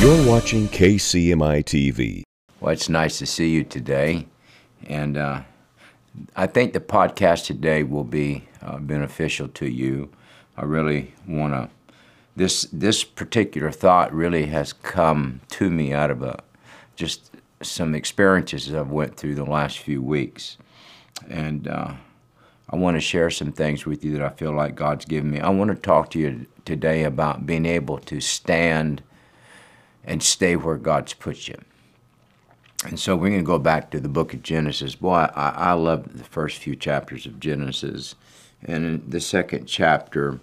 You're watching KCMI TV. Well, it's nice to see you today. And uh, I think the podcast today will be uh, beneficial to you. I really want to. This this particular thought really has come to me out of a just some experiences I've went through the last few weeks, and uh, I want to share some things with you that I feel like God's given me. I want to talk to you today about being able to stand and stay where God's put you. And so we're going to go back to the book of Genesis. Boy, I, I love the first few chapters of Genesis. And in the second chapter,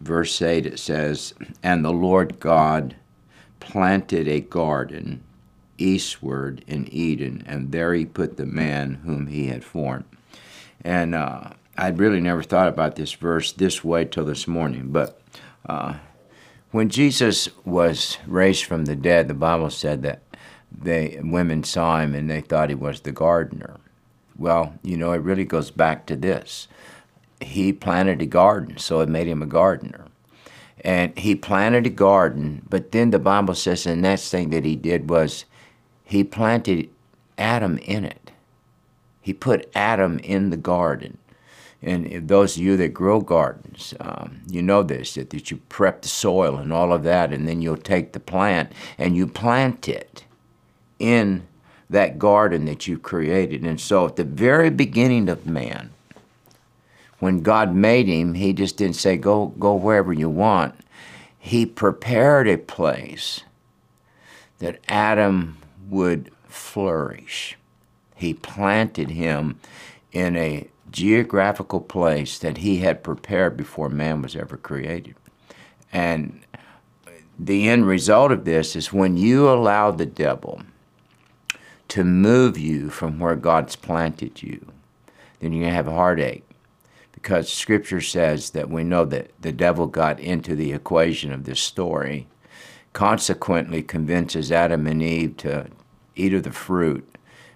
verse 8, it says, And the Lord God planted a garden eastward in Eden, and there he put the man whom he had formed. And uh, I'd really never thought about this verse this way till this morning, but uh, when Jesus was raised from the dead, the Bible said that they women saw him and they thought he was the gardener. Well, you know, it really goes back to this. He planted a garden, so it made him a gardener. And he planted a garden, but then the Bible says the next thing that he did was he planted Adam in it. He put Adam in the garden. And those of you that grow gardens, um, you know this that, that you prep the soil and all of that, and then you'll take the plant and you plant it in that garden that you've created. And so at the very beginning of man, when God made him, he just didn't say, go, go wherever you want. He prepared a place that Adam would flourish. He planted him in a geographical place that he had prepared before man was ever created. And the end result of this is when you allow the devil to move you from where God's planted you, then you're going to have a heartache. Because scripture says that we know that the devil got into the equation of this story, consequently convinces Adam and Eve to eat of the fruit.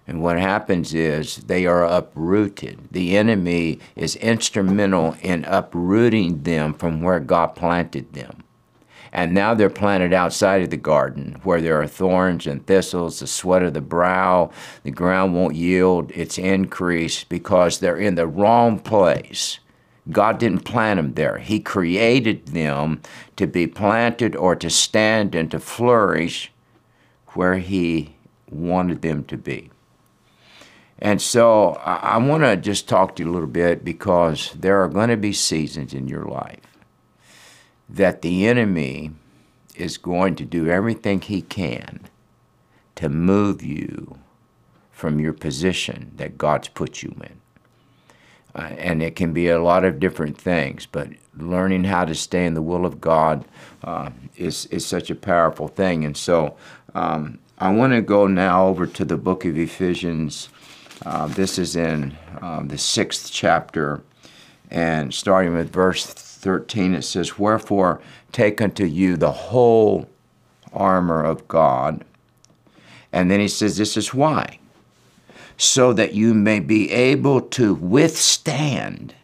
And what happens is they are uprooted. The enemy is instrumental in uprooting them from where God planted them. And now they're planted outside of the garden where there are thorns and thistles, the sweat of the brow, the ground won't yield its increase because they're in the wrong place. God didn't plant them there. He created them to be planted or to stand and to flourish where He wanted them to be. And so I, want to just talk to you a little bit because there are going to be seasons in your life that the enemy is going to do everything he can to move you from your position that God's put you in. Uh, and it can be a lot of different things, but learning how to stay in the will of God uh, is, is such a powerful thing. And so um, I want to go now over to the book of Ephesians. Uh, this is in um, the sixth chapter, and starting with verse 13, it says, Wherefore take unto you the whole armor of God. And then he says, This is why. So that you may be able to withstand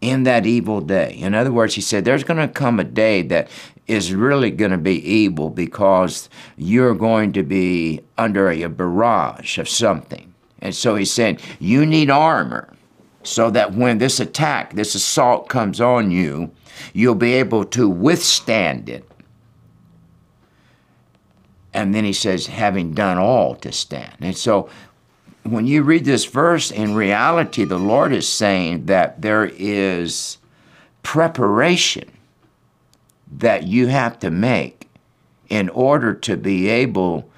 in that evil day. In other words, he said, There's going to come a day that is really going to be evil because you're going to be under a barrage of something. And so he said, You need armor so that when this attack, this assault comes on you, you'll be able to withstand it. And then he says, having done all to stand. And so when you read this verse, in reality, the Lord is saying that there is preparation that you have to make in order to be able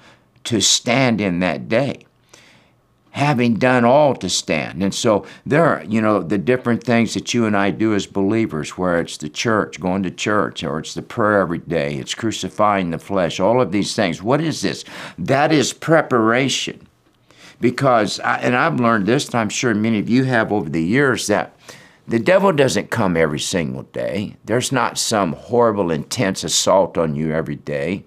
to stand in that day having done all to stand. And so there are, you know, the different things that you and I do as believers, where it's the church, going to church, or it's the prayer every day, it's crucifying the flesh, all of these things. What is this? That is preparation. Because, I, and I've learned this, and I'm sure many of you have over the years, that the devil doesn't come every single day. There's not some horrible, intense assault on you every day.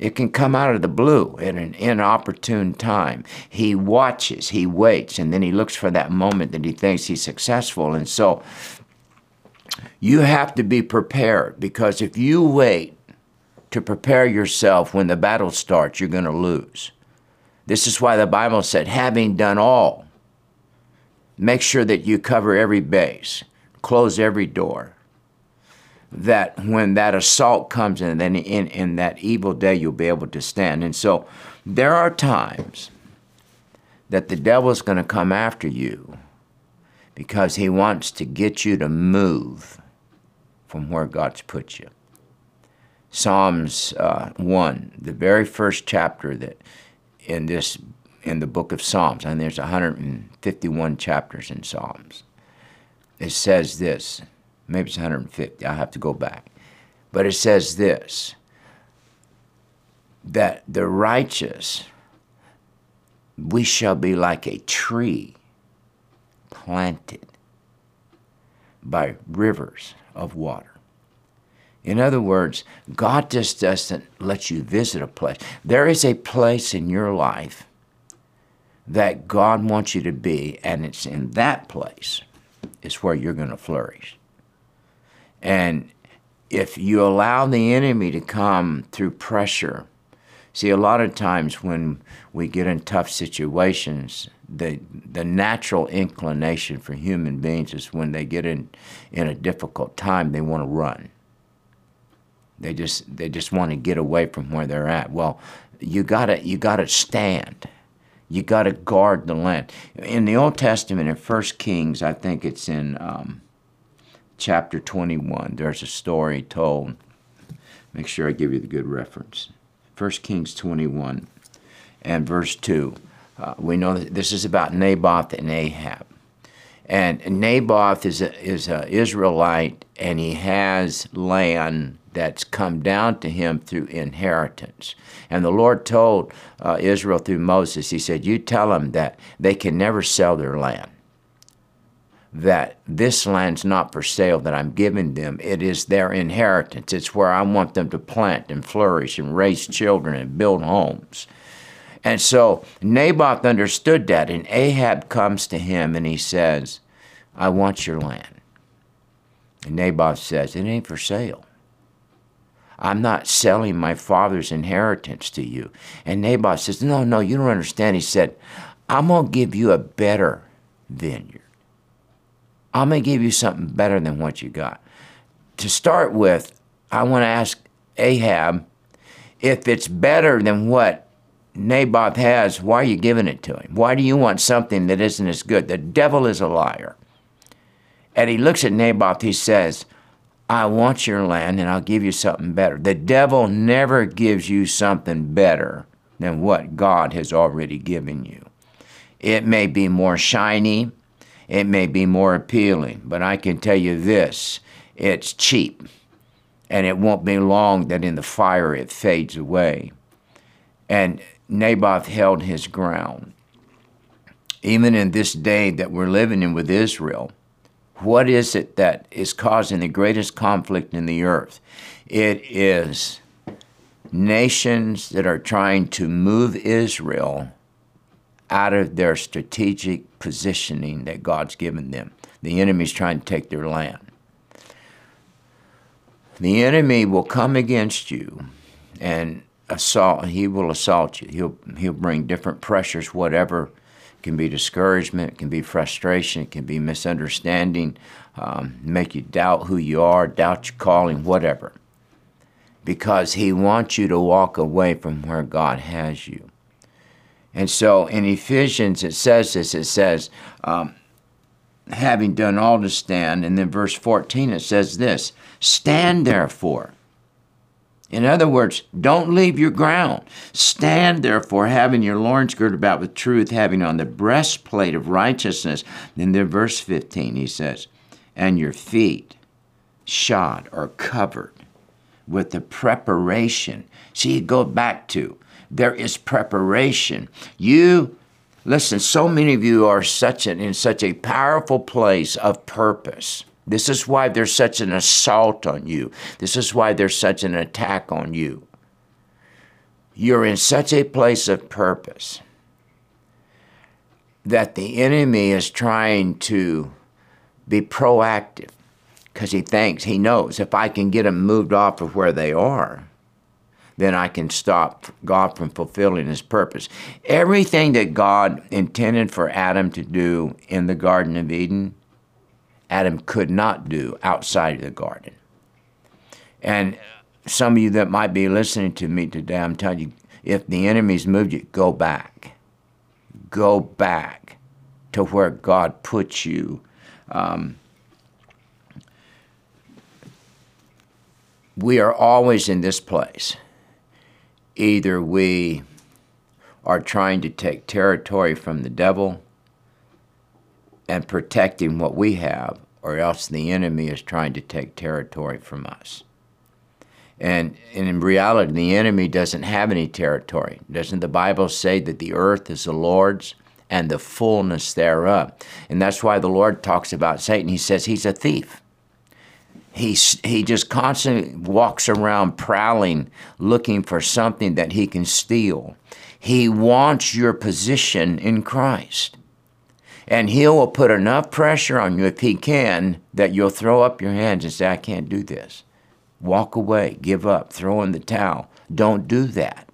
It can come out of the blue at an inopportune time. He watches, he waits, and then he looks for that moment that he thinks he's successful. And so you have to be prepared because if you wait to prepare yourself when the battle starts, you're going to lose. This is why the Bible said, having done all, make sure that you cover every base, close every door. That when that assault comes in, then in, in that evil day, you'll be able to stand. And so there are times that the devil's going to come after you because he wants to get you to move from where God's put you. Psalms uh, 1, the very first chapter that in this in the book of Psalms, and there's 151 chapters in Psalms. It says this, maybe it's 150, I have to go back. But it says this that the righteous, we shall be like a tree planted by rivers of water. In other words, God just doesn't let you visit a place. There is a place in your life that God wants you to be, and it's in that place is where you're going to flourish. And if you allow the enemy to come through pressure, see, a lot of times when we get in tough situations, the the natural inclination for human beings is when they get in in a difficult time, they want to run they just they just want to get away from where they're at. Well, you gotta you gotta stand. You gotta guard the land. In the Old Testament, in First Kings, I think it's in um, chapter 21. There's a story told. Make sure I give you the good reference. First Kings 21 and verse 2. Uh, we know that this is about Naboth and Ahab. And Naboth is a, is a Israelite, and he has land that's come down to him through inheritance. And the Lord told uh, Israel through Moses, He said, You tell them that they can never sell their land. That this land's not for sale that I'm giving them. It is their inheritance. It's where I want them to plant and flourish and raise children and build homes. And so Naboth understood that, and Ahab comes to him and he says, I want your land. And Naboth says, It ain't for sale. I'm not selling my father's inheritance to you. And Naboth says, No, no, you don't understand. He said, I'm going to give you a better vineyard. I'm going to give you something better than what you got. To start with, I want to ask Ahab if it's better than what Naboth has, why are you giving it to him? Why do you want something that isn't as good? The devil is a liar. And he looks at Naboth, he says, I want your land and I'll give you something better. The devil never gives you something better than what God has already given you. It may be more shiny, it may be more appealing, but I can tell you this it's cheap, and it won't be long that in the fire it fades away. And Naboth held his ground. Even in this day that we're living in with Israel, what is it that is causing the greatest conflict in the earth? It is nations that are trying to move Israel out of their strategic positioning that God's given them. The enemy's trying to take their land. The enemy will come against you and assault he will assault you. He'll he'll bring different pressures, whatever it can be discouragement, it can be frustration, it can be misunderstanding, um, make you doubt who you are, doubt your calling, whatever. Because He wants you to walk away from where God has you. And so in Ephesians, it says this it says, um, having done all to stand, and then verse 14, it says this Stand therefore in other words, don't leave your ground. Stand therefore, having your loins girded about with truth, having on the breastplate of righteousness. In then verse 15, he says, and your feet shod or covered with the preparation. See, go back to there is preparation. You listen, so many of you are such an, in such a powerful place of purpose this is why there's such an assault on you. This is why there's such an attack on you. You're in such a place of purpose that the enemy is trying to be proactive because he thinks, he knows if I can get them moved off of where they are, then I can stop God from fulfilling his purpose. Everything that God intended for Adam to do in the Garden of Eden, Adam could not do outside of the garden. And some of you that might be listening to me today, I'm telling you, if the enemy's moved you, go back. Go back to where God put you. Um, we are always in this place. Either we are trying to take territory from the devil and protecting what we have, or else the enemy is trying to take territory from us. And, and in reality, the enemy doesn't have any territory. Doesn't the Bible say that the earth is the Lord's and the fullness thereof? And that's why the Lord talks about Satan. He says he's a thief. He, he just constantly walks around prowling, looking for something that he can steal. He wants your position in Christ. And he will put enough pressure on you if he can that you'll throw up your hands and say, I can't do this. Walk away, give up, throw in the towel. Don't do that.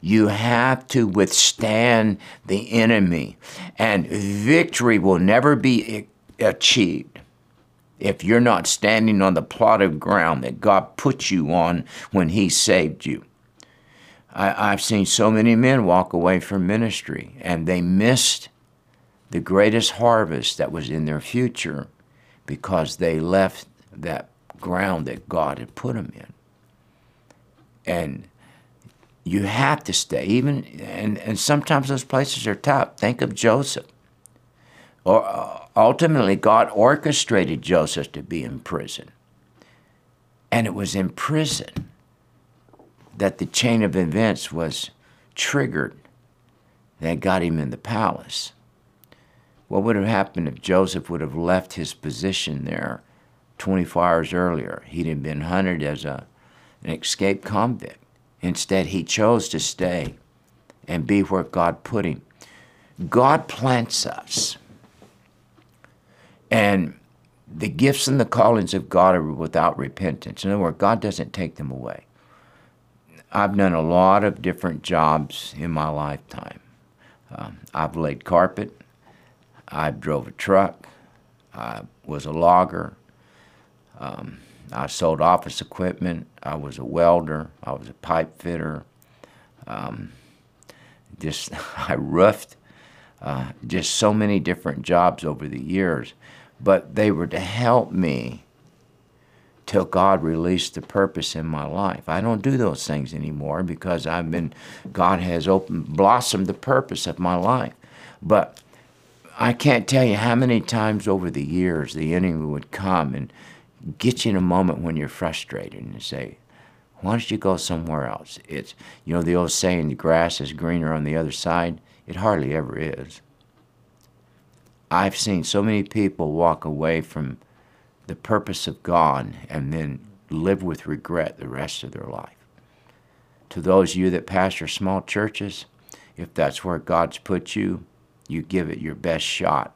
You have to withstand the enemy, and victory will never be achieved if you're not standing on the plot of ground that God put you on when He saved you. I, have seen so many men walk away from ministry and they missed the greatest harvest that was in their future because they left that ground that God had put them in. And you have to stay, even, and, and sometimes those places are tough. Think of Joseph. Uh, ultimately, God orchestrated Joseph to be in prison. And it was in prison that the chain of events was triggered that got him in the palace. What would have happened if Joseph would have left his position there 24 hours earlier? He'd have been hunted as a, an escaped convict. Instead, he chose to stay and be where God put him. God plants us. And the gifts and the callings of God are without repentance. In other words, God doesn't take them away. I've done a lot of different jobs in my lifetime. Um, I've laid carpet. I drove a truck. I was a logger. Um, I sold office equipment. I was a welder. I was a pipe fitter. Um, just I roofed. Uh, just so many different jobs over the years, but they were to help me till God released the purpose in my life. I don't do those things anymore because I've been God has opened blossomed the purpose of my life. But I can't tell you how many times over the years the enemy would come and get you in a moment when you're frustrated and say, why don't you go somewhere else? It's, you know, the old saying, the grass is greener on the other side. It hardly ever is. I've seen so many people walk away from the purpose of God and then live with regret the rest of their life. To those of you that pastor small churches, if that's where God's put you, you give it your best shot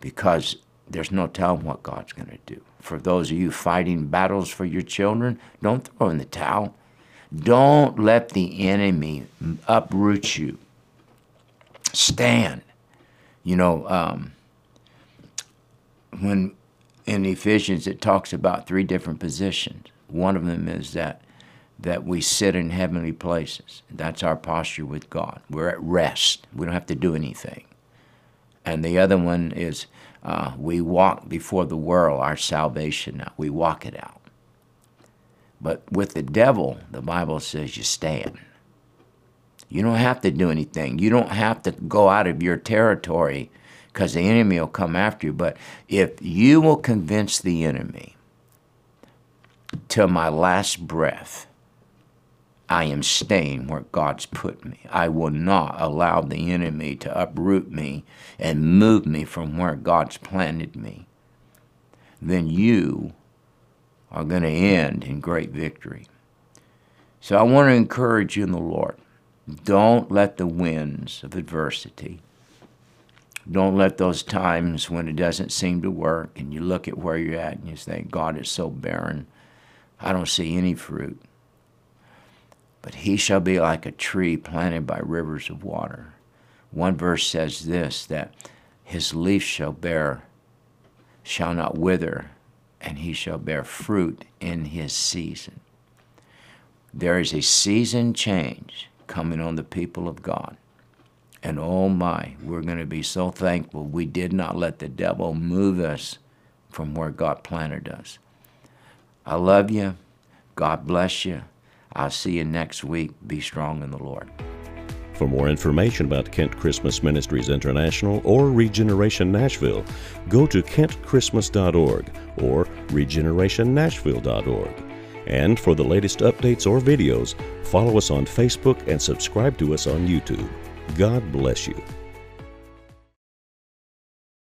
because there's no telling what God's going to do. For those of you fighting battles for your children, don't throw in the towel. Don't let the enemy uproot you. Stand. You know, um, when in Ephesians it talks about three different positions. One of them is that that we sit in heavenly places. That's our posture with God. We're at rest. We don't have to do anything. And the other one is uh, we walk before the world our salvation. We walk it out. But with the devil, the Bible says you stand. You don't have to do anything. You don't have to go out of your territory because the enemy will come after you. But if you will convince the enemy till my last breath, I am staying where God's put me. I will not allow the enemy to uproot me and move me from where God's planted me. Then you are going to end in great victory. So I want to encourage you in the Lord. Don't let the winds of adversity, don't let those times when it doesn't seem to work and you look at where you're at and you think, God is so barren, I don't see any fruit. but he shall be like a tree planted by rivers of water. One verse says this that his leaf shall bear, shall not wither, and he shall bear fruit in his season. There is a season change coming on the people of God. And oh my, we're going to be so thankful we did not let the devil move us from where God planted us. I love you. God bless you. I'll see you next week. Be strong in the Lord. For more information about Kent Christmas Ministries International or Regeneration Nashville, go to kentchristmas.org or regenerationnashville.org. And for the latest updates or videos, follow us on Facebook and subscribe to us on YouTube. God bless you.